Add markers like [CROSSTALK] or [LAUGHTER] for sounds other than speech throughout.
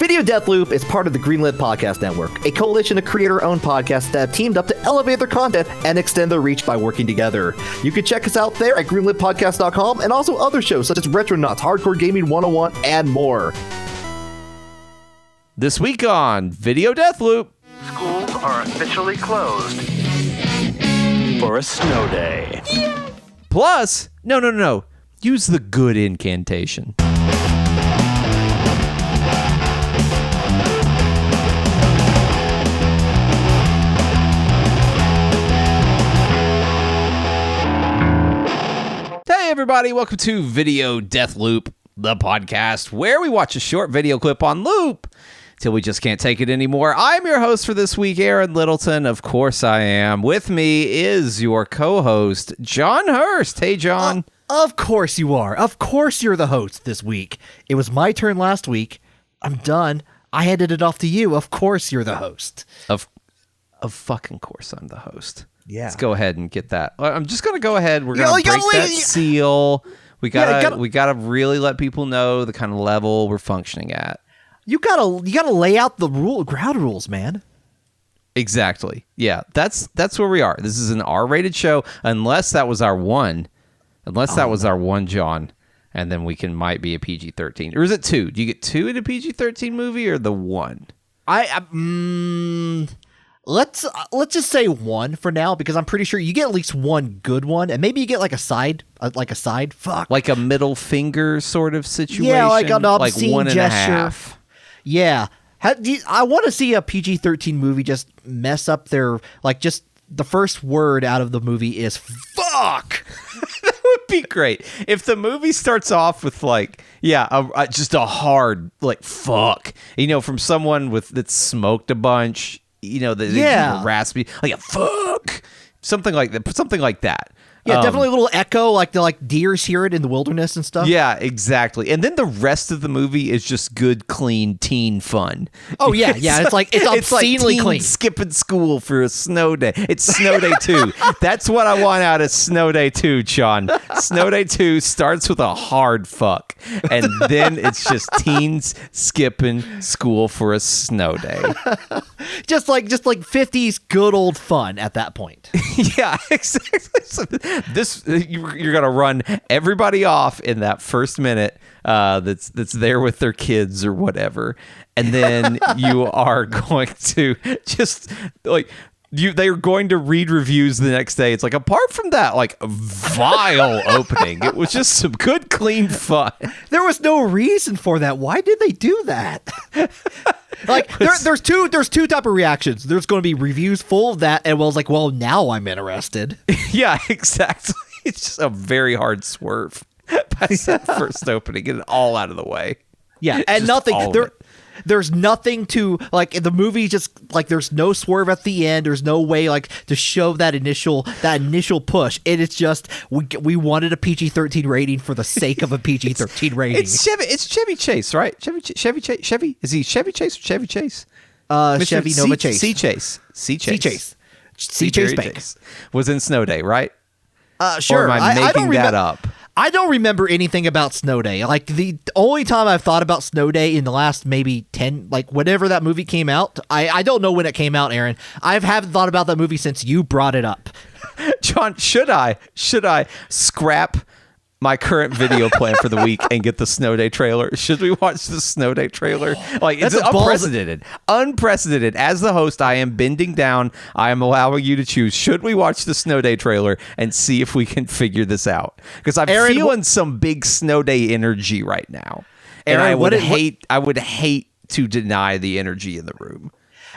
Video Deathloop is part of the Greenlit Podcast Network, a coalition of creator owned podcasts that have teamed up to elevate their content and extend their reach by working together. You can check us out there at greenlitpodcast.com and also other shows such as Retronauts, Hardcore Gaming 101, and more. This week on Video Deathloop. Schools are officially closed for a snow day. Plus, no, no, no, no. Use the good incantation. Everybody, welcome to Video Death Loop, the podcast where we watch a short video clip on loop till we just can't take it anymore. I'm your host for this week, Aaron Littleton. Of course, I am. With me is your co host, John Hurst. Hey, John. Uh, of course you are. Of course you're the host this week. It was my turn last week. I'm done. I handed it off to you. Of course you're the host. Of, of fucking course, I'm the host. Yeah. Let's go ahead and get that. I'm just gonna go ahead. We're gonna gotta break that seal. We gotta, gotta- we gotta really let people know the kind of level we're functioning at. You gotta you gotta lay out the rule ground rules, man. Exactly. Yeah, that's that's where we are. This is an R-rated show, unless that was our one, unless Oh, that was our one, John, and then we can might be a PG-13, or is it two? Do you get two in a PG-13 movie, or the one? I, I mm, let's uh, let's just say one for now because I'm pretty sure you get at least one good one, and maybe you get like a side, uh, like a side. Fuck. Like a middle finger sort of situation. Yeah, like an like obscene one and a gesture. half. Yeah. How, do you- I want to see a PG 13 movie just mess up their, like, just the first word out of the movie is fuck. [LAUGHS] that would be great if the movie starts off with like yeah a, a- just a hard like fuck you know from someone with that's smoked a bunch you know that Yeah. raspy like a fuck something like that something like that Yeah, Um, definitely a little echo, like the like deers hear it in the wilderness and stuff. yeah, exactly. And then the rest of the movie is just good, clean teen fun. Oh, yeah, yeah, it's like- it's [LAUGHS] obscenely teen clean. Skipping school for a snow day. It's snow day two. [LAUGHS] That's what I want out of snow day two, Sean. Snow day two starts with a hard fuck, and then it's just [LAUGHS] teens skipping school for a snow day. Just like just like 50s good old fun at that point. yeah, exactly. This you, you're gonna run everybody off in that first minute uh, that's that's there with their kids or whatever, and then [LAUGHS] you are going to just like. You, they are going to read reviews the next day. It's like apart from that, like vile [LAUGHS] opening, it was just some good, clean fun. There was no reason for that. Why did they do that? [LAUGHS] like there, there's two there's two type of reactions. There's going to be reviews full of that, and well, like, well, now I'm interested. [LAUGHS] yeah, exactly. It's just a very hard swerve past that first opening, get it all out of the way. Yeah, Just and nothing all of there. There's nothing to like the movie. Just like there's no swerve at the end. There's no way like to show that initial that initial push. It is just we we wanted a PG-13 rating for the sake of a [LAUGHS] PG-13 rating. It's Chevy. It's Chevy Chase, right? Chevy. Chevy Chase. Chevy. Is he Chevy Chase or Chevy Chase? uh, Mr. Chevy C- Nova Chase. C Chase. C Chase. C Chase. C Chase Bank. was in Snow Day, right? Uh, Or sure. am I I, I making don't that remem- up? I don't remember anything about Snow Day. Like the only time I've thought about Snow Day in the last maybe ten, like whenever that movie came out. I I don't know when it came out, Aaron. I haven't thought about that movie since you brought it up. [LAUGHS] John, should I should I scrap my current video plan for the week and get the Snow Day trailer? Should we watch the Snow Day trailer? Like it's a balls- unprecedented. Unprecedented. As the host, I am bending down. I am allowing you to choose. Should we watch the Snow Day trailer and see if we can figure this out? Because I'm Aaron, feeling some big Snow Day energy right now. And I would it- what- hate I would hate to deny the energy in the room.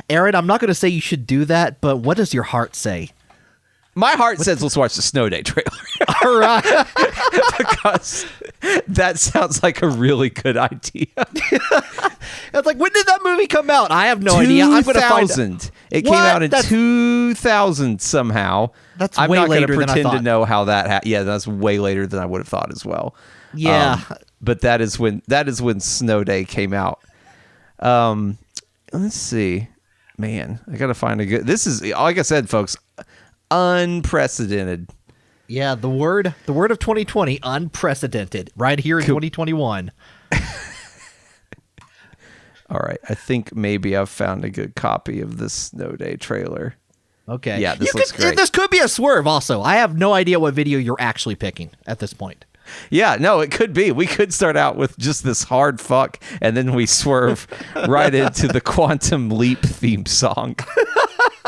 Aaron, I'm not going to say you should do that, but what does your heart say? My heart says let's watch the Snow Day trailer. [LAUGHS] All right. [LAUGHS] because that sounds like a really good idea. [LAUGHS] It's like, when did that movie come out? I have no idea. I'm going to find. 2000. It came What? out in That's- 2000 somehow. That's I'm way not gonna later than I pretend to thought. know how that. Ha- yeah, that's way later than I would have thought as well. Yeah. Um, but that is when that is when Snow Day came out. Um, let's see, man, I gotta find a good. This is like I said, folks, unprecedented. Yeah, the word the word of 2020, unprecedented, right here in 2021. [LAUGHS] All right. I think maybe I've found a good copy of this Snow Day trailer. Okay. Yeah, this You looks could- great. This could be a swerve. Also, I have no idea what video you're actually picking at this point. Yeah, no, it could be. We could start out with just this hard fuck, and then we swerve [LAUGHS] right into the Quantum Leap theme song. [LAUGHS]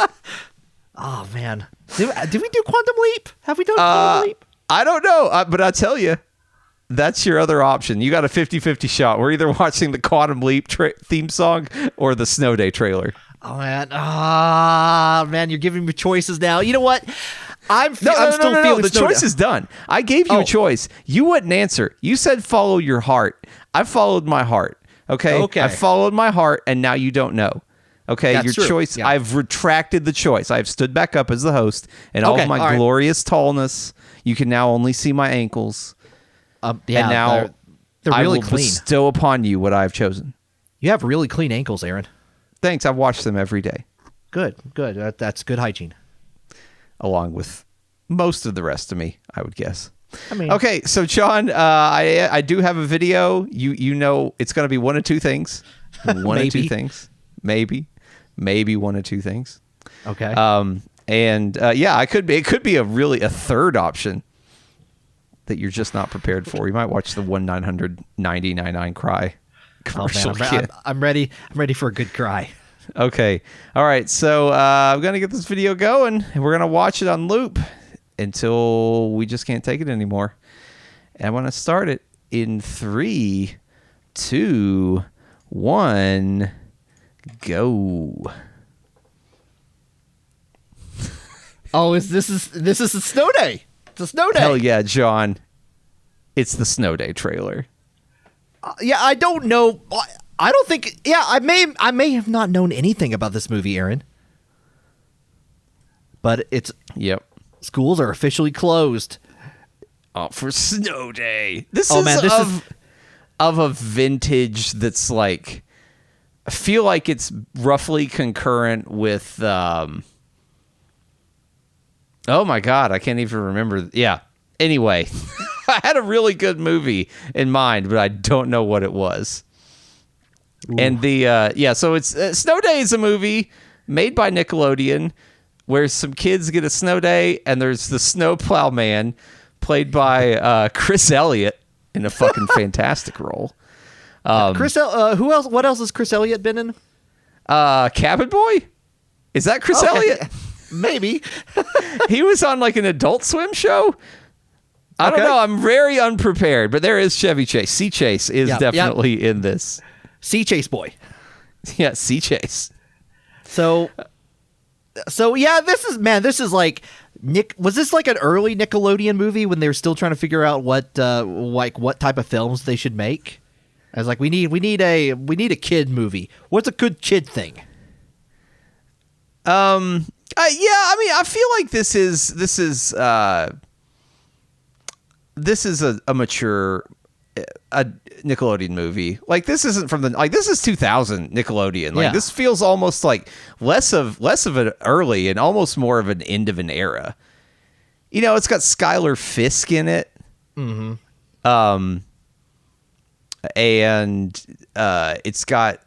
Oh man, did, did we do Quantum Leap? Have we done Uh, Quantum Leap? I don't know, uh, but I tell you, that's your other option. You got a 50 50 shot. We're either [LAUGHS] watching the Quantum Leap tra- theme song or the Snow Day trailer. Oh man, ah man, you're giving me choices now. You know what? I'm fe- No, I'm no, still no, no, no. feeling The choice is done. I gave you Oh. a choice. You wouldn't answer. You said follow your heart. I followed my heart. Okay. Okay. I followed my heart, and now you don't know. Okay. That's your true. choice. Yeah. I've retracted the choice. I've stood back up as the host, and all of my all right. glorious tallness. You can now only see my ankles, Um, yeah, and now they're, they're I really will clean. bestow upon you what I've chosen. you have really clean ankles, Aaron. Thanks. I've watch them every day, Good, good. That, that's good hygiene. along with most of the rest of me. I would guess. I mean, Okay, so John, uh, I I do have a video. You you know it's going to be one of two things. [LAUGHS] One of two things. Maybe, maybe one of two things. okay. Um, and uh, yeah, I could be. It could be a really a third option that you're just not prepared for. You might watch the one nine hundred ninety nine nine cry oh man, commercial. I'm. I'm, I'm ready. I'm ready for a good cry. Okay. All right. So uh, I'm gonna get this video going, and we're gonna watch it on loop until we just can't take it anymore. And I'm gonna start it in three, two, one, go. [LAUGHS] Oh, is this is this is a snow day? It's a snow day. Hell yeah, John! It's the Snow Day trailer. Uh, yeah, I don't know. I- don't think. Yeah, I may. I may have not known anything about this movie, Aaron. But it's Yep. schools are officially closed. Oh, for Snow Day. This Oh, is man, this of is- of a vintage that's like I feel like it's roughly concurrent with um Oh my god, I can't even remember. Yeah. Anyway, [LAUGHS] I had a really good movie in mind, but I don't know what it was. And the uh yeah, so it's uh, Snow Day is a movie made by Nickelodeon where some kids get a snow day and there's the snowplow man played by uh Chris Elliott in a fucking [LAUGHS] fantastic role. Um, Chris, El- uh, who else? What else has Chris Elliott been in? Uh Cabin Boy? Is that Chris Okay. Elliott? [LAUGHS] Maybe. [LAUGHS] he was on like an adult swim show. I don't know. I'm very unprepared, but there is Chevy Chase. Sea Chase is Yep, yep. definitely in this. Sea Chase Boy. [LAUGHS] Yeah, Sea Chase. So, so yeah, this is man. This is like Nick. Was this like an early Nickelodeon movie when they were still trying to figure out what, uh, like what type of films they should make? I was like, we need, we need a, we need a kid movie. What's a good kid thing? Um. Uh, yeah. I mean, I feel like this is this is uh, this is a, a mature a Nickelodeon movie. Like this isn't from the like this is 2000 Nickelodeon. Like Yeah. this feels almost like less of less of an early and almost more of an end of an era. You know, it's got Schuyler Fisk in it. Mm-hmm. Um. And uh, it's got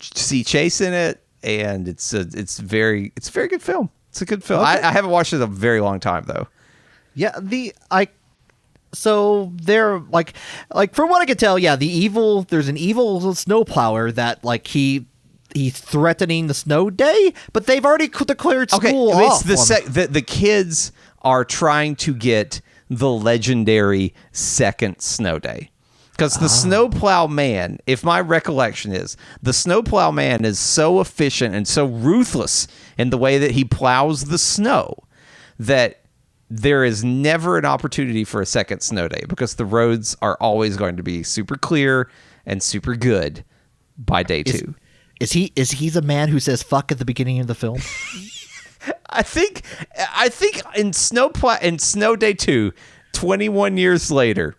C Chase in it, and it's a it's very it's a very good film. It's a good film. Okay. I, I haven't watched it in a very long time though. Yeah, the I. So they're like, like from what I could tell, yeah, the evil. There's an evil snowplower that like he. He's threatening the snow day, but they've already declared school it's off. the, sec- the the kids are trying to get the legendary second snow day because the snowplow man if my recollection is the snowplow man is so efficient and so ruthless in the way that he plows the snow that there is never an opportunity for a second snow day because the roads are always going to be super clear and super good by day Is- two Is he is he the man who says fuck at the beginning of the film? [LAUGHS] I think I think in Snow Pla- in Snow Day 2, 21 years later,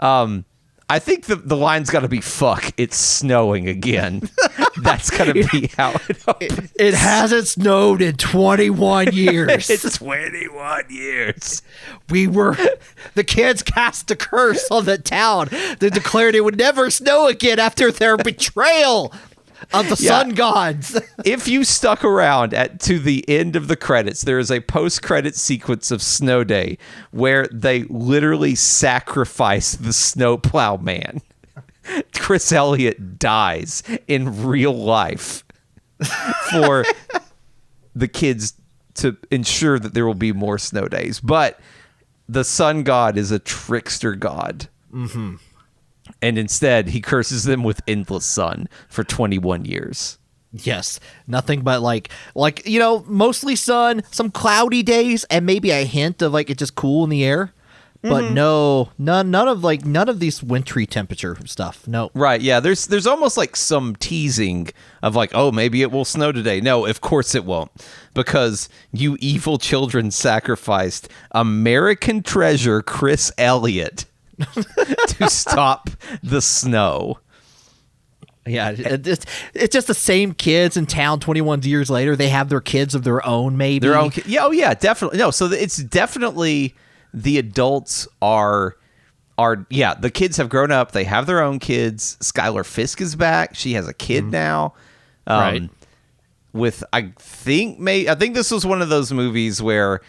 um I think the the line's got to be fuck it's snowing again. [LAUGHS] That's going to be how it opens. it hasn't snowed in 21 [LAUGHS] years. It's 21 years. we were the kids cast a curse on the town. They declared it would never snow again after their betrayal. Of the Yeah. sun gods. [LAUGHS] if you stuck around at to the end of the credits, there is a post-credit sequence of Snow Day where they literally sacrifice the snowplow man. [LAUGHS] Chris Elliott dies in real life [LAUGHS] for the kids to ensure that there will be more snow days. But the sun god is a trickster god. Mm-hmm. And instead, he curses them with endless sun for 21 years. yes, nothing but like like you know, mostly sun, some cloudy days, and maybe a hint of like it's just cool in the air. But mm-hmm. no, none none of like none of these wintry temperature stuff. No. Right. Yeah. There's there's almost like some teasing of like, oh, maybe it will snow today. No, of course it won't, because you evil children sacrificed American treasure Chris Elliott [LAUGHS] to stop the snow. Yeah, it's it's just the same kids in town. Twenty one years later, they have their kids of their own. Maybe Their own. ki- Yeah. Oh, yeah. Definitely. No. So it's definitely the adults are are yeah. The kids have grown up. They have their own kids. Schuyler Fisk is back. She has a kid now. Um, Right. with I think may I think this was one of those movies where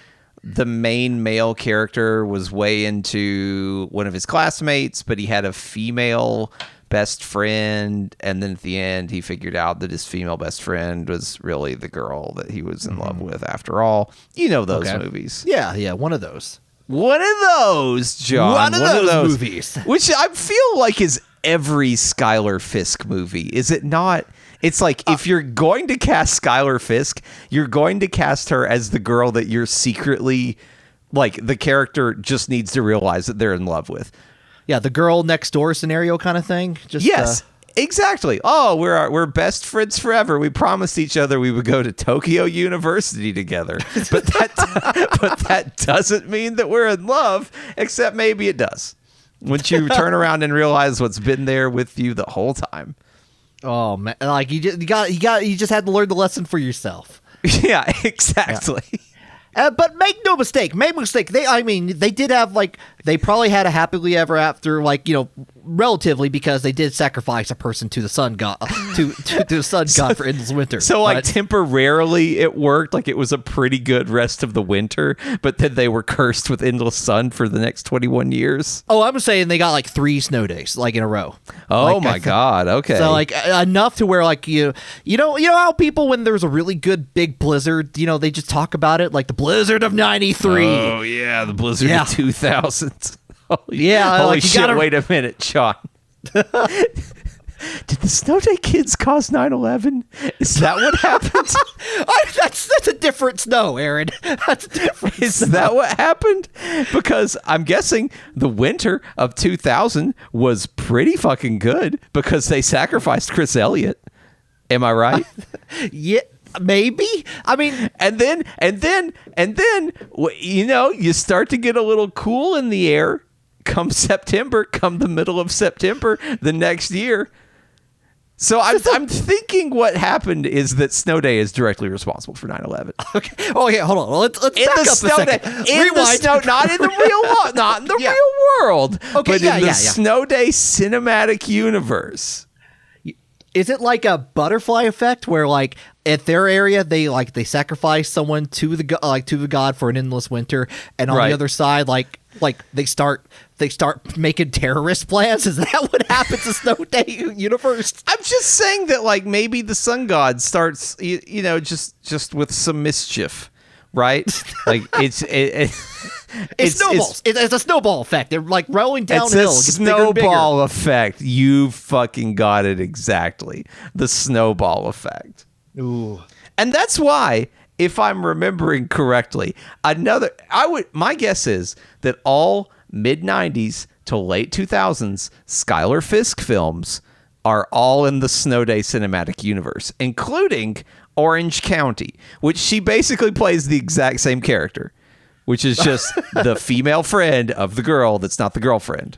the main male character was way into one of his classmates, but he had a female best friend, and then at the end he figured out that his female best friend was really the girl that he was in love mm-hmm. with after all. You know those Okay. movies. Yeah, yeah, one of those. One of those, John. One of those movies. Which I feel like is every Schuyler Fisk movie. Is it not? It's like Uh, if you're going to cast Schuyler Fisk, you're going to cast her as the girl that you're secretly like the character just needs to realize that they're in love with. Yeah, the girl next door scenario kind of thing. Just Yes. uh, Exactly. Oh, we're we're best friends forever. We promised each other we would go to Tokyo University together, [LAUGHS] but that but that doesn't mean that we're in love. Except maybe it does. Once you turn around and realize what's been there with you the whole time. Oh man, like you just you got you got you just had to learn the lesson for yourself. [LAUGHS] Yeah, exactly. Uh, but make no mistake, make no mistake. They, I mean, they did have like they probably had a happily ever after, like you know, relatively because they did sacrifice a person to the sun god, [LAUGHS] to to, to the sun god for endless winter. So like temporarily it worked, like it was a pretty good rest of the winter, but then they were cursed with endless sun for the next 21 years. oh, I'm saying they got like three snow days, like in a row. Oh Like, my think- god. Okay. So like enough to where like you you know you know how people when there's a really good big blizzard you know they just talk about it like the blizzard of '93. Oh yeah, the Blizzard Yeah. of 2000. [LAUGHS] Holy, Yeah, holy like, shit! gotta- Wait a minute, Sean. [LAUGHS] Did the Snow Day kids cause 9/11? Is that what [LAUGHS] happened? That's that's a different snow, Aaron. That's different. Is that what happened? Because I'm guessing the winter of 2000 was pretty fucking good because they sacrificed Chris Elliott. Am I right? Yeah, maybe. I mean, and then and then and then you know you start to get a little cool in the air come september come the middle of september the next year so I'm, I'm thinking what happened is that snow day is directly responsible for 9-11 okay. Oh yeah, hold on. Let's let's in back the up a snow day second. in the Rewind. snow not in the real world [LAUGHS] not in the Yeah. real world Okay, but yeah, in the yeah, yeah. snow day cinematic universe Is it like a butterfly effect where like at their area they like they sacrifice someone to the go- like to the god for an endless winter, and on Right. the other side like like they start they start making terrorist plans? Is that what happens in Snow Day [LAUGHS] universe? I'm just saying that like maybe the sun god starts you, you know just just with some mischief, right? like [LAUGHS] it's it, it, It snowballs. It's, it's a snowball effect. They're like rolling It's, downhill. a It gets bigger and bigger. snowball effect. You fucking got it exactly. The snowball effect. Ooh. And that's why, if I'm remembering correctly, another I would my guess is that all mid '90s to late 2000s Schuyler Fisk films are all in the Snow Day cinematic universe, including Orange County, which she basically plays the exact same character, which is just [LAUGHS] the female friend of the girl that's not the girlfriend.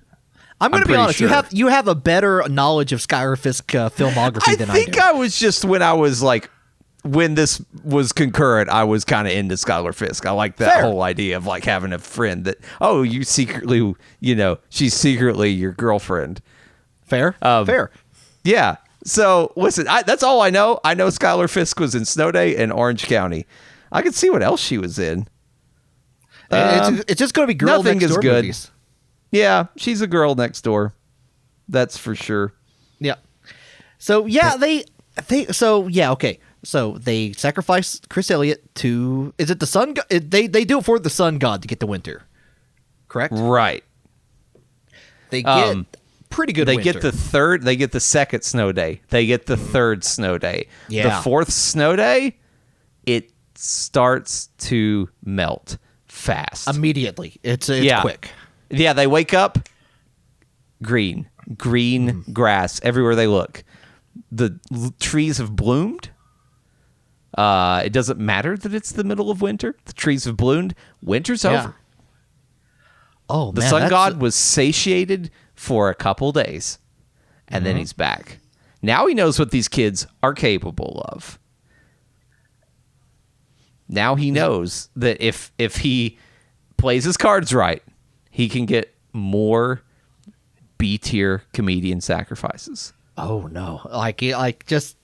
I'm going to be honest. You have you have a better knowledge of Schuyler Fisk uh, filmography I than think I think I, was just when I was like when this was concurrent, I was kind of into Schuyler Fisk. I like that Fair. whole idea of like having a friend that oh you secretly you know she's secretly your girlfriend. Fair. Um, Fair. Yeah, So listen, I, that's all I know. I know Schuyler Fisk was in Snow Day and Orange County. I could see what else she was in. it's, it's just going to be girl Um, nothing next is good. movies. Yeah, she's a girl next door. That's for sure. Yeah. So yeah, they they so yeah okay. So they sacrifice Chris Elliott to is it the sun? go- it- They they do it for the sun god to get the winter. Correct. Right. They get Um, pretty good. They winter. get the third. They get the second snow day. They get the third snow day. Yeah. The fourth snow day, it starts to melt fast. immediately. It's it's yeah. quick. Yeah, they wake up green, green grass everywhere they look. The l- trees have bloomed. Uh, it doesn't matter that it's the middle of winter. The trees have bloomed. Winter's Yeah. over. Oh The man, sun god was satiated for a couple days, and then he's back. Now he knows what these kids are capable of. Now he knows that if if he plays his cards right, he can get more B tier comedian sacrifices. Oh no! Like like just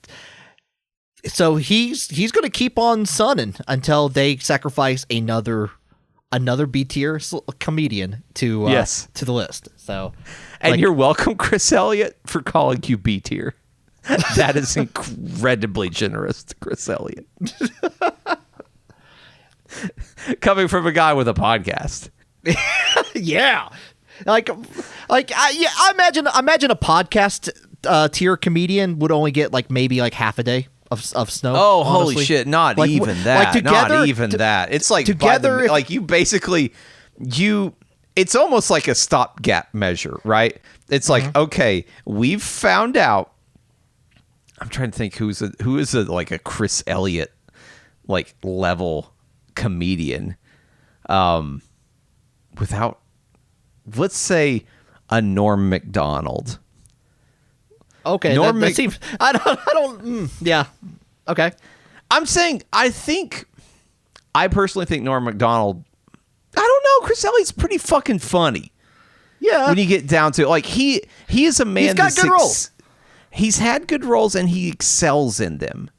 so he's he's going to keep on sunning until they sacrifice another another B tier comedian to uh, Yes. to the list. So And like, you're welcome, Chris Elliott, for calling you B tier. that is incredibly generous to Chris Elliott. [LAUGHS] Coming from a guy with a podcast. [LAUGHS] [LAUGHS] yeah, like like I, yeah. I imagine imagine a podcast uh, tier comedian would only get like maybe like half a day of of snow. Oh, holy shit! Not Like, even like, that. together- not even that. It's like by the- together, if- like you basically you. It's almost like a stopgap measure, right? It's like Mm-hmm. okay, we've found out. I'm trying to think who's a who is a like a Chris Elliott like level comedian, um, without let's say a Norm Macdonald. Okay, Norm that, that Mac- seems. I don't. I don't. Mm, yeah. Okay. I'm saying I think I personally think Norm Macdonald. I don't know. Chris Elliott's pretty fucking funny Yeah. when you get down to it. Like he he is a man. He's got good roles. He's had good roles and he excels in them.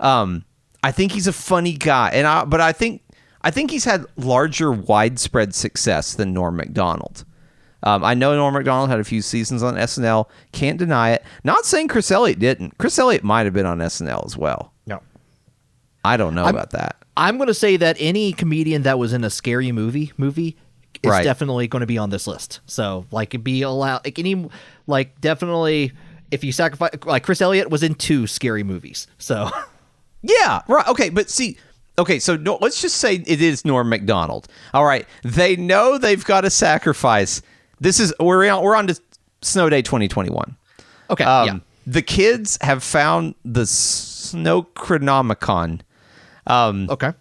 Um, I think he's a funny guy, and I but I think I think he's had larger, widespread success than Norm Macdonald. Um, I know Norm Macdonald had a few seasons on SNL. Can't deny it. Not saying Chris Elliott didn't. Chris Elliott might have been on SNL as well. no. I don't know I'm- about that. I'm going to say that any comedian that was in a scary movie movie is Right. definitely going to be on this list. So like it'd be allowed like any like definitely if you sacrifice like Chris Elliott was in two scary movies. So [LAUGHS] Yeah, right. Okay, but see, okay, so no, let's just say it is Norm Macdonald. All right, they know they've got to sacrifice. This is we're on, we're on to Snow Day 2021. okay, Um, yeah. The kids have found the Snow Chronomicon. Um, Okay.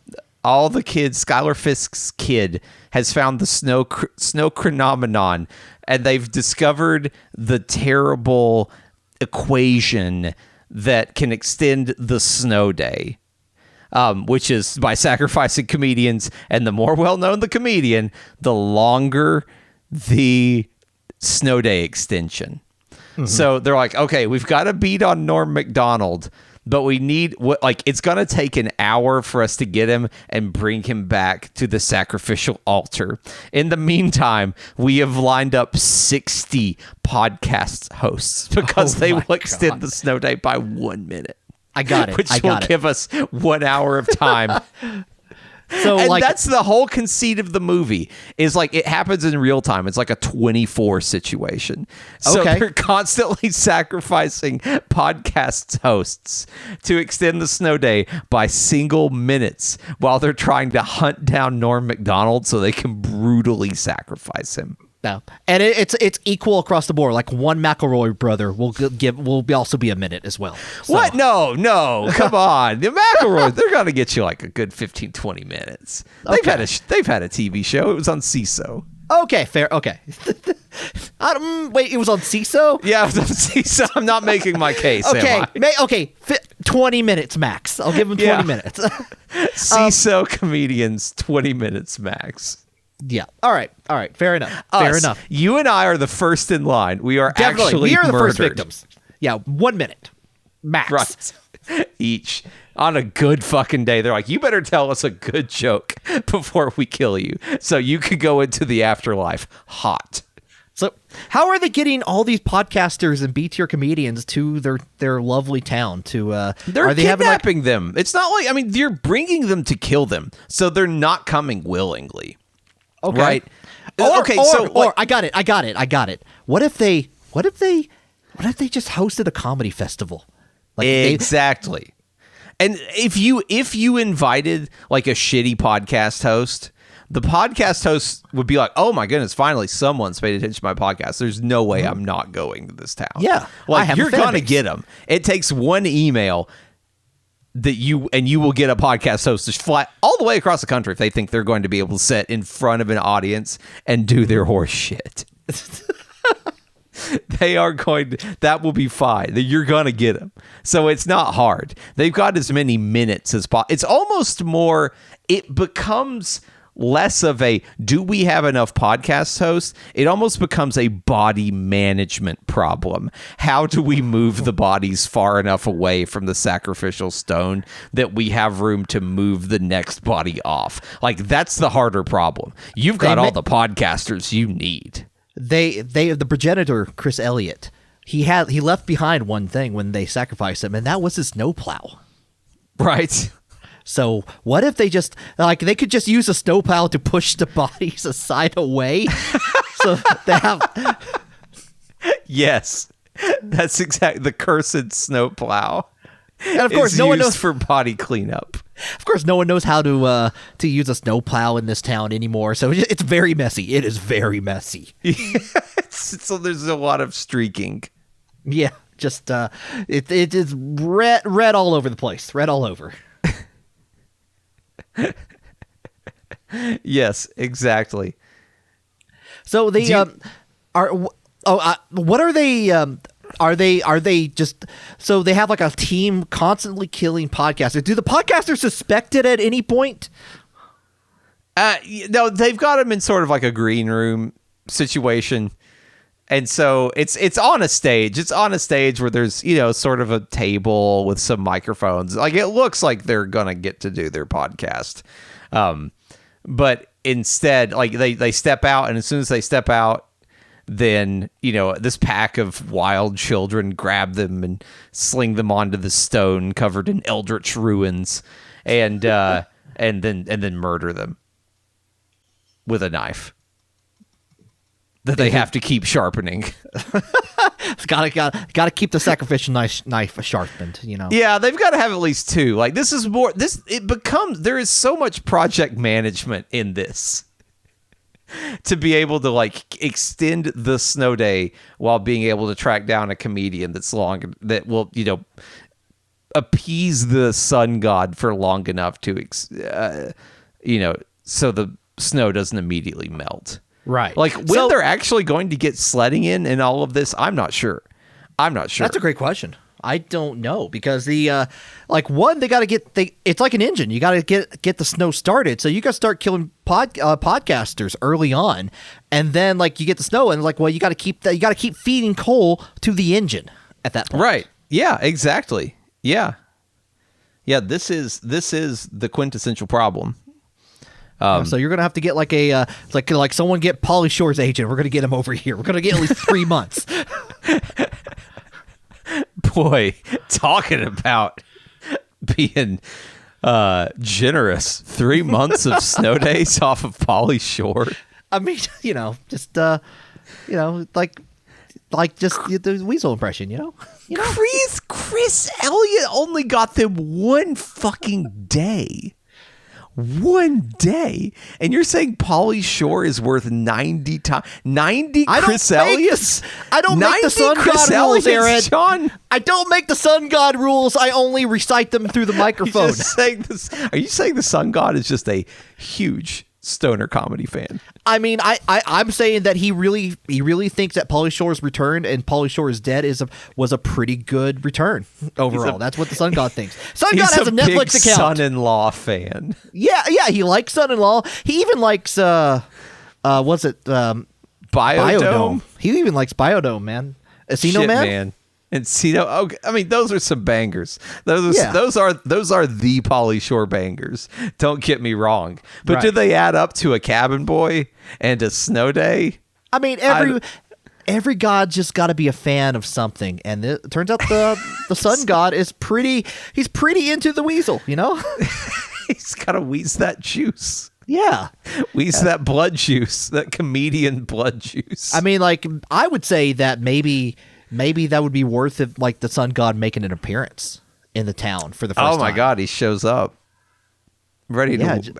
all the kids, Schuyler Fisk's kid, has found the snow cr- snow chronomenon, and they've discovered the terrible equation that can extend the snow day. Um, which is by sacrificing comedians, and the more well known the comedian, the longer the snow day extension. So they're like, okay, we've got to beat on Norm Macdonald, but we need what like it's gonna take an hour for us to get him and bring him back to the sacrificial altar. In the meantime, we have lined up sixty podcast hosts [LAUGHS] because Oh they will extend God. the snow day by one minute. I got it. [LAUGHS] Which I will it. give us one hour of time [LAUGHS] So and like that's the whole conceit of the movie is like it happens in real time. It's like a 24 situation. So Okay. they're constantly [LAUGHS] sacrificing podcast hosts to extend the snow day by single minutes while they're trying to hunt down norm Macdonald so they can brutally sacrifice him no. And it, it's it's equal across the board. Like one McElroy brother will give will be also be a minute as well. So- what no no [LAUGHS] come on the McElroys they're gonna get you like a good 15 20 minutes they've had a they've had a tv show it was on Seeso Okay, fair. Okay. [LAUGHS] Mm, wait, it was on Seeso. Yeah, see, so I'm not making my case. Okay, I? ma- okay, fi- twenty minutes max. I'll give him twenty Yeah. minutes. [LAUGHS] Seeso comedians, 20 minutes max. Yeah. All right. All right. Fair enough. Fair Us, enough. You and I are the first in line. We are Definitely, actually we are the first victims. Yeah. One minute. max. Right. [LAUGHS] Each on a good fucking day, they're like, you better tell us a good joke [LAUGHS] before we kill you, so you could go into the afterlife hot. So, how are they getting all these podcasters and B tier comedians to their their lovely town? To uh, They're are they having like kidnapping them. It's not like I mean, you're bringing them to kill them, so they're not coming willingly, okay. right? Or, okay, or, so or like- I got it, I got it, I got it. What if they? What if they? What if they just hosted a comedy festival? Like they, exactly. And if you if you invited like a shitty podcast host, the podcast host would be like, "Oh my goodness, finally someone's paid attention to my podcast. There's no way I'm not going to this town." Mm-hmm. Yeah, I like have you're gonna base. get them. It takes one email that you and you will get a podcast host to fly all the way across the country if they think they're going to be able to sit in front of an audience and do their horse shit. [LAUGHS] they are going to, that will be fine. You're going to get them so it's not hard. They've got as many minutes as possible it's almost more it becomes less of a do we have enough podcast hosts? It almost becomes a body management problem. How do we move the bodies far enough away from the sacrificial stone that we have room to move the next body off? Like that's the harder problem. You've got They all ma- the podcasters you need. They they the progenitor Chris Elliott. He had he left behind one thing when they sacrificed him, and that was his snowplow. right So what if they just like they could just use a snowplow to push the [LAUGHS] bodies aside away? so [LAUGHS] they have Yes, that's exactly the cursed snowplow. and of course no one knows for body cleanup. of course no one knows how to uh to use a snowplow in this town anymore. So it's it's very messy. It is very messy. [LAUGHS] so there's a lot of streaking. Yeah, just uh it it is red red all over the place. Red all over. [LAUGHS] Yes, exactly. So they you- um are oh uh, what are they um are they are they just so they have like a team constantly killing podcasters? Do the podcasters suspect it at any point? Uh, no, they've got him in sort of like a green room situation. And so it's it's on a stage. It's on a stage where there's, you know, sort of a table with some microphones. Like it looks like they're gonna get to do their podcast. Um but instead, like they, they step out and as soon as they step out, then, you know, this pack of wild children grab them and sling them onto the stone covered in eldritch ruins and uh [LAUGHS] and then and then murder them with a knife that they have to keep sharpening. [LAUGHS] Gotta gotta gotta keep the sacrificial knife knife sharpened. You know. yeah, they've got to have at least two. Like this is more this it becomes there is so much project management in this. [LAUGHS] To be able to like extend the snow day while being able to track down a comedian that's long that will, you know, appease the sun god for long enough to ex- uh, you know, so the snow doesn't immediately melt. Right. Like when So- they're actually going to get sledding in and all of this, I'm not sure. I'm not sure. That's a great question. I don't know because the uh like one they got to get they it's like an engine. You got to get get the snow started. So you got to start killing pod uh, podcasters early on, and then like you get the snow and like well you got to keep that you got to keep feeding coal to the engine at that point. Right. Yeah, exactly. Yeah. Yeah, this is this is the quintessential problem. Um, so you're gonna have to get like a uh, like like someone get Pauly Shore's agent. We're gonna get him over here. We're gonna get at least three [LAUGHS] months. Boy, talking about being uh generous. 3 months of snow [LAUGHS] days off of Pauly Shore. I mean, [LAUGHS] you know, just uh, you know, like like just the weasel impression. You know, you know. Chris Chris Elliott only got them one fucking day. One day, and you're saying Pauly Shore is worth ninety times ninety I don't make I don't make the 90 sun Chris god rules, Aaron. John. I don't make the sun god rules. I only recite them through the [LAUGHS] microphone. this. Are you saying the Sun God is just a huge stoner comedy fan? I mean, I, I I'm saying that he really he really thinks that Pauly Shore's return and Pauly Shore is dead is a was a pretty good return overall. That's what the sun god thinks. Sun god has a, big Netflix account. son-in-law fan. yeah, yeah, he likes son-in-law. He even likes uh uh what's it um Biodome. Biodome. He even likes Biodome, man. Casino Shit, man. man. Encino. Oh, I mean, those are some bangers. Those are, Yeah. those are those are the Pauly Shore bangers. Don't get me wrong. But do they add up to a Cabin Boy and a Snow Day? I mean, every I- every god just got to be a fan of something, and it turns out the the sun [LAUGHS] god is pretty. He's pretty into the weasel, you know. [LAUGHS] He's got to wheeze that juice. yeah. Wheeze that blood juice. That comedian blood juice. I mean, like I would say that maybe maybe that would be worth it, like the sun god making an appearance in the town for the first time. oh my time. God, he shows up ready Yeah, to j-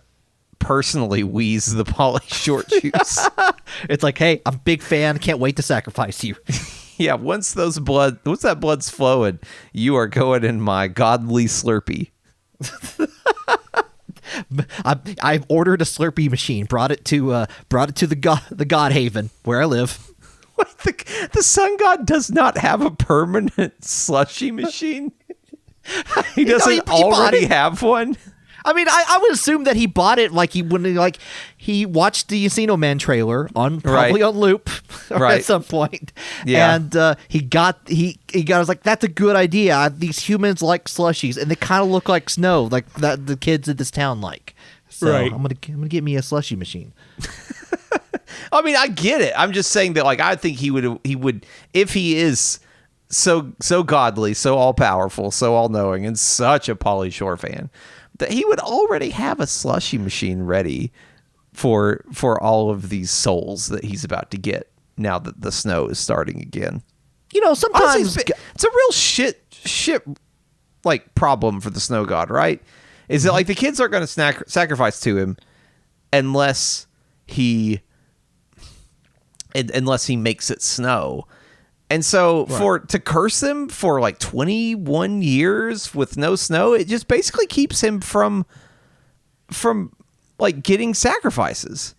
personally wheeze the Polly [LAUGHS] Short shoes. [LAUGHS] It's like, hey, I'm a big fan. Can't wait to sacrifice you. [LAUGHS] yeah, once those blood, once that blood's flowing, you are going in my godly Slurpee. I I've ordered a Slurpee machine. Brought it to uh brought it to the god the God Haven where I live. The, the sun god does not have a permanent slushy machine. [LAUGHS] He doesn't he- he already have one. I mean, I, I would assume that he bought it like he wouldn't like he watched the Encino Man trailer on probably Right. on loop [LAUGHS] Right. at some point. Yeah. and uh, he got he he got I was like, that's a good idea. These humans like slushies, and they kind of look like snow, like that the kids in this town like. So Right. I'm gonna I'm gonna get me a slushy machine. I mean, I get it. I'm just saying that, like, I think he would, he would, if he is so, so godly, so all powerful, so all knowing, and such a Pauly Shore fan, that he would already have a slushy machine ready for for all of these souls that he's about to get. Now that the snow is starting again, You know, sometimes it's, it's a real shit shit like problem for the snow god, right? Is that mm-hmm. like the kids aren't going to snack sacrifice to him unless he un- unless he makes it snow. And so for to curse him for like 21 years with no snow, it just basically keeps him from from like getting sacrifices.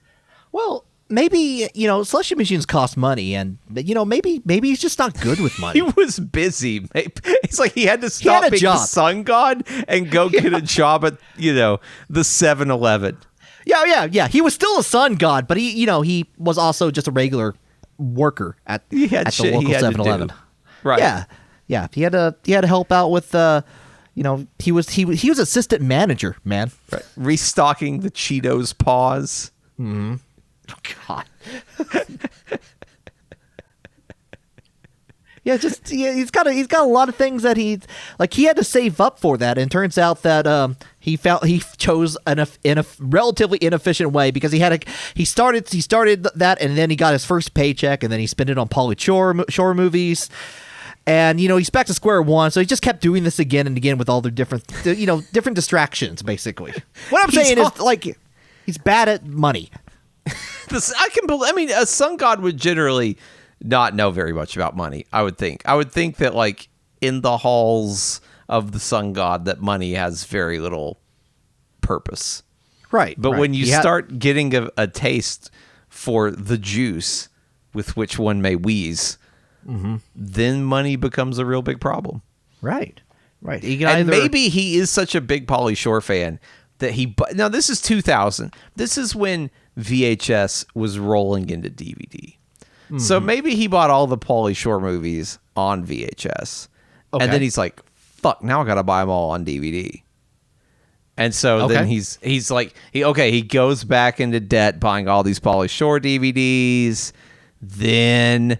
well. Maybe you know slushy machines cost money, and you know maybe maybe he's just not good with [LAUGHS] money. He was busy. It's like he had to stop had a being the sun god and go [LAUGHS] get a job at, you know, the 7-Eleven. Yeah, yeah, yeah. He was still a sun god, but he, you know, he was also just a regular worker at, He had at the he local had to 7-Eleven. Right. Yeah, yeah. He had to he had to help out with, uh, you know, he was he was he was assistant manager, man. Right. Restocking the Cheetos paws. Mhm. [LAUGHS] God. Yeah, just yeah, he's got a, he's got a lot of things that he like. He had to save up for that, and turns out that um he found he chose an in a relatively inefficient way because he had a he started he started that, and then he got his first paycheck, and then he spent it on Pauly Shore Shore movies. And you know he's back to square one, so he just kept doing this again and again with all the different, you know, different distractions. Basically, what I'm He's saying is like he's bad at money. [LAUGHS] This, I can. I mean, a sun god would generally not know very much about money. I would think. I would think that like in the halls of the sun god, that money has very little purpose. Right. But right. when you had- start getting a, a taste for the juice with which one may wheeze, Mm-hmm. then money becomes a real big problem. Right. Right. And either maybe he is such a big Pauly Shore fan that he. bu- Now this is 2000. This is when VHS was rolling into DVD. So Mm-hmm. maybe he bought all the Pauly Shore movies on VHS, Okay. and then he's like, "Fuck! Now I gotta buy them all on DVD." And so then he's he's like he okay he goes back into debt buying all these Pauly Shore DVDs. Then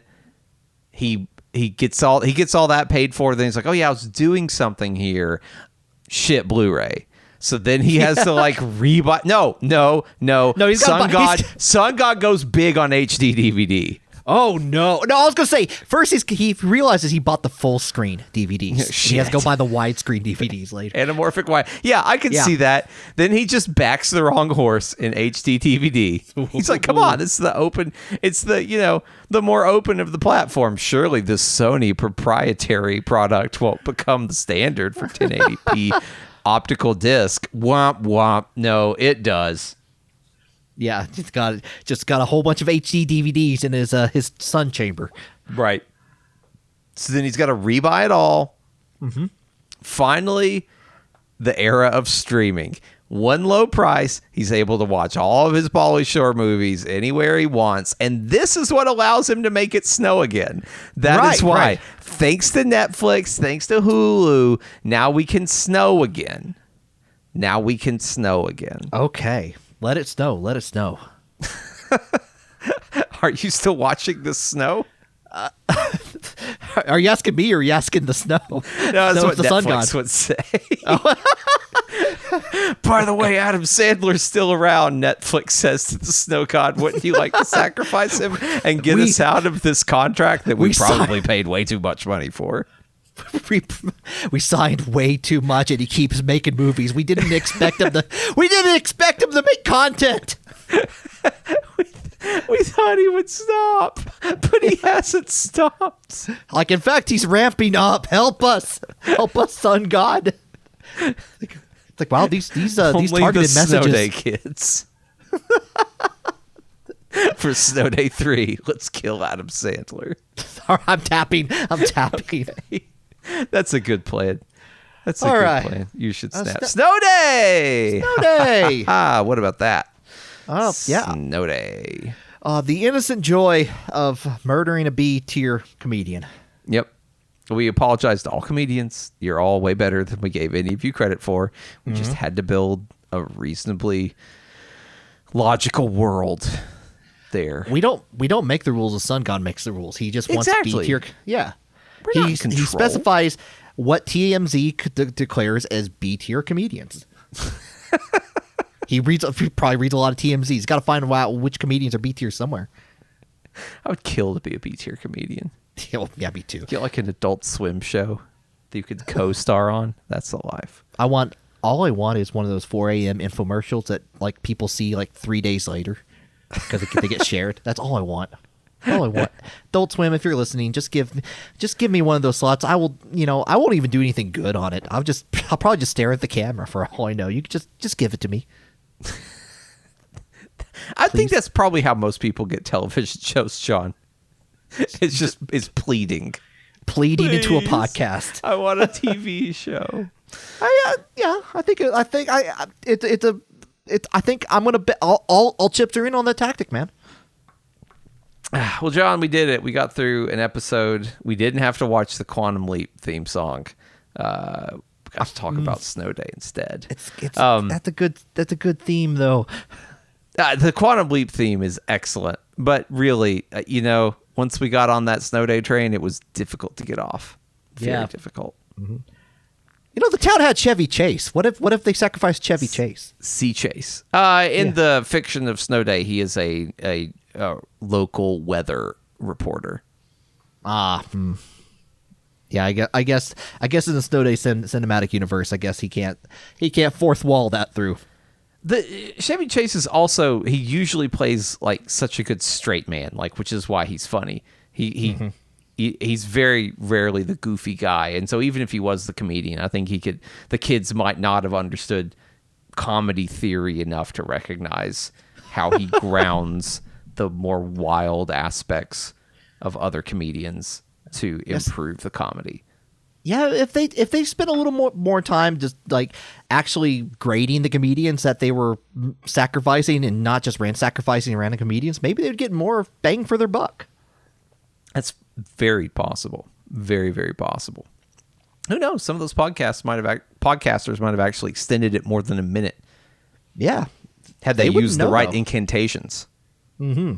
he he gets all he gets all that paid for. Then he's like, oh yeah, I was doing something here. Shit, Blu-ray. So then he has to like rebuy. No, no, no. No, he's Sun buy- God. he's- Sun God goes big on HD DVD. Oh no! No, I was gonna say first he's, he realizes he bought the full screen DVDs. [LAUGHS] he has to go buy the widescreen DVDs [LAUGHS] later. Anamorphic white. Yeah, I can Yeah. see that. Then he just backs the wrong horse in HD DVD. He's like, come on, it's the open, it's the, you know, the more open of the platform. Surely this Sony proprietary product won't become the standard for 1080p [LAUGHS] optical disc. Womp womp. No, it does. Yeah, [LAUGHS] just got just got a whole bunch of HD DVDs in his uh, his sun chamber. Right. So then he's got to rebuy it all. Finally, the era of streaming. one low price. He's able to watch all of his Pauly Shore movies anywhere he wants, and this is what allows him to make it snow again. That is Right, why, right. thanks to Netflix, thanks to Hulu, now we can snow again. Now we can snow again. Okay. Let it snow. Let it snow. [LAUGHS] Are you still watching the snow? Uh, [LAUGHS] are you asking me or are you asking the snow? No, that's what the sun Netflix god. would say. Oh. [LAUGHS] By the way, Adam Sandler's still around. Netflix says to the snow god, "Wouldn't you like to sacrifice him and get We- us out of this contract that we, we probably paid way too much money for?" [LAUGHS] we, we signed way too much and he keeps making movies. We didn't expect him to [LAUGHS] we didn't expect him to make content. [LAUGHS] We thought he would stop, but he hasn't stopped. Like in fact he's ramping up. Help us. Help us, son god. It's like wow, these these uh, these targeted the Snow messages. Day kids. for Snow Day three, let's kill Adam Sandler. I'm tapping. I'm tapping. [LAUGHS] That's a good plan. That's a All good right. plan. You should Uh, snap. sno- Snow Day. Snow Day. [LAUGHS] Ah, what about that? Oh yeah. Snow Day. Uh, the innocent joy of murdering a B tier comedian. Yep. We apologize to all comedians. You're all way better than we gave any of you credit for. We Mm-hmm. just had to build a reasonably logical world there. We don't we don't make the rules. The Sun God makes the rules. He just wants Exactly. B tier. Yeah, We're he he specifies what TMZ de- declares as B tier comedians. [LAUGHS] he reads he probably reads a lot of TMZ. He's got to find out which comedians are B tier somewhere. I would kill to be a B tier comedian. Yeah, [LAUGHS] oh, yeah, me too. Get like an adult swim show that you could co star on. That's the life. I want all I want is one of those 4 a.m. infomercials that like people see like three days later because they, they get shared. That's all I want. All I want. Adult Swim, if you're listening, just give me, just give me one of those slots. I will, you know, I won't even do anything good on it. I'll just, I'll probably just stare at the camera for all I know. You could just, just give it to me. I think that's probably how most people get television [LAUGHS] shows, Sean. It's just it's pleading. Pleading into a podcast. I want a TV show. [LAUGHS] I, uh, yeah, I think, I think, I, I it, it's a, it. I think I'm gonna bet all, all, all chips are in on the tactic, man. [SIGHS] Well, John, we did it. We got through an episode. We didn't have to watch the Quantum Leap theme song. Uh, we got to talk about Snow Day instead. It's, it's, Um, that's a good, that's a good theme though. [LAUGHS] Uh, the Quantum Leap theme is excellent, but really, uh, you know, once we got on that Snow Day train, it was difficult to get off. Very Yeah. difficult. You know, the town had Chevy Chase. What if what if they sacrificed Chevy Chase? Sea Chase. Uh, in Yeah. the fiction of Snow Day, he is a a, uh local weather reporter. Ah, hmm. yeah. I guess I guess I guess in the Snow Day cin- cinematic universe, I guess he can't he can't fourth wall that through. The Chevy Chase is also he usually plays like such a good straight man, like which is why he's funny. He he. He He's very rarely the goofy guy, and so even if he was the comedian, I think he could. The kids might not have understood comedy theory enough to recognize how he [LAUGHS] grounds the more wild aspects of other comedians to improve the comedy. Yeah, if they if they spent a little more more time just like actually grading the comedians that they were sacrificing and not just ran sacrificing random comedians, maybe they'd get more bang for their buck. That's very possible. Very, very possible. Who knows? Some of those podcasts might have ac- podcasters might have actually extended it more than a minute Yeah, had they, They used the right though. incantations. Mm-hmm.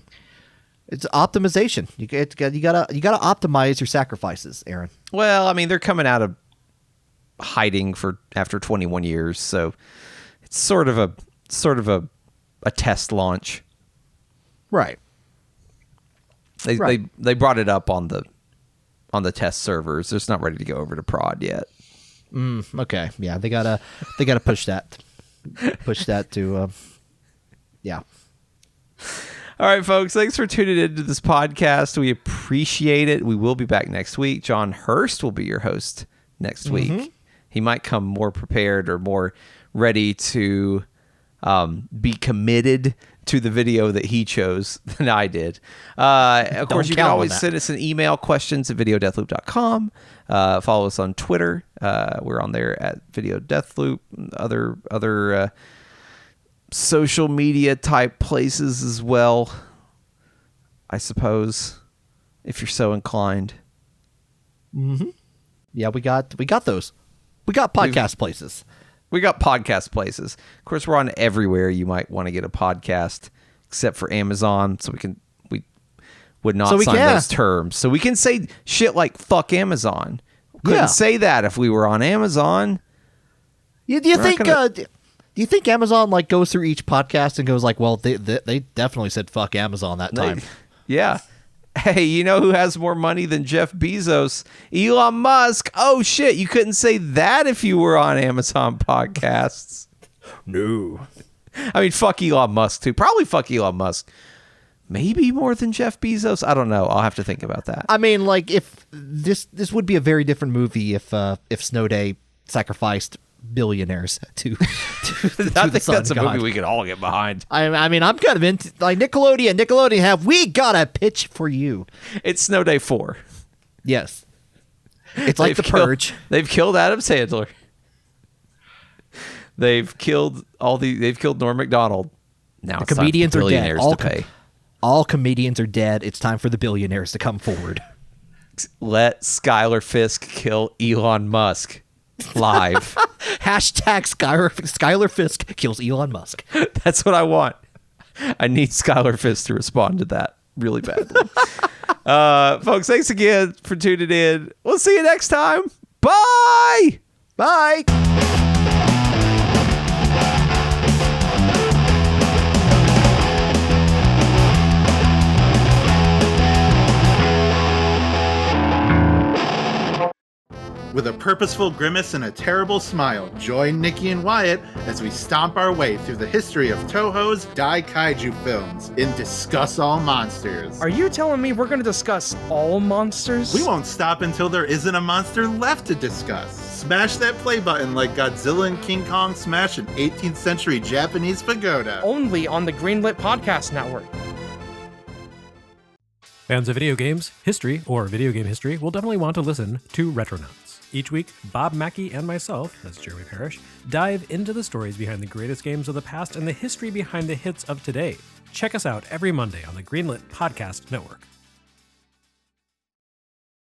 it's optimization. You get you gotta you gotta optimize your sacrifices, Aaron. Well, I mean, they're coming out of hiding for after 21 years, so it's sort of a sort of a a test launch. Right. They Right. they they brought it up on the on the test servers. It's not ready to go over to prod yet. Okay. Yeah, they gotta they gotta push that push that to uh, yeah. All right, folks. Thanks for tuning into this podcast. We appreciate it. We will be back next week. John Hurst will be your host next week. He might come more prepared or more ready to um, be committed to the video that he chose [LAUGHS] than I did. Uh, of course, you can always send us an email questions at videodeathloop.com. Uh, follow us on Twitter. Uh, we're on there at Video Deathloop. Other other uh, social media type places as well. I suppose, if you're so inclined. Yeah, we got we got those. We got podcast places. We got podcast places. Of course, we're on everywhere. You might want to get a podcast, except for Amazon, so we can we would not So we sign can. those terms. So we can say shit like "fuck Amazon." Couldn't Yeah. say that if we were on Amazon. You, do you We're think? gonna- uh, do you think Amazon like goes through each podcast and goes like, "Well, they they, they definitely said fuck Amazon that time." [LAUGHS] Yeah. Hey, you know who has more money than Jeff Bezos? Elon Musk. Oh shit, you couldn't say that if you were on Amazon [LAUGHS] podcasts. no. I mean, fuck Elon Musk too. Probably fuck Elon Musk. Maybe more than Jeff Bezos. I don't know. I'll have to think about that. I mean, like if this this would be a very different movie if uh, if Snow Day sacrificed billionaires [LAUGHS] to to, [LAUGHS] to I the think that's a god. movie we could all get behind. I, I mean, I'm kind of into like Nickelodeon. Nickelodeon have we got a pitch for you? It's Snow Day 4. Yes, it's like They've the killed- Purge. They've killed Adam Sandler. They've killed all the. They've killed Norm Macdonald. Now it's time for comedians are dead. All to com- All comedians are dead. It's time for the billionaires to come forward. Let Schuyler Fisk kill Elon Musk live. [LAUGHS] Hashtag Schuyler, Schuyler Fisk kills Elon Musk. [LAUGHS] That's what I want. I need Schuyler Fisk to respond to that really badly. [LAUGHS] uh, folks, thanks again for tuning in. We'll see you next time. Bye. Bye. With a purposeful grimace and a terrible smile, join Nikki and Wyatt as we stomp our way through the history of Toho's Dai Kaiju films in Discuss All Monsters. Are you telling me we're going to discuss all monsters? we won't stop until there isn't a monster left to discuss. Smash that play button like Godzilla and King Kong smash an 18th century Japanese pagoda. Only on the Greenlit Podcast Network. Fans of video games, history, or video game history will definitely want to listen to Retronauts. Each week, Bob Mackey and myself, that's Jeremy Parrish, dive into the stories behind the greatest games of the past and the history behind the hits of today. Check us out every Monday on the Greenlit Podcast Network.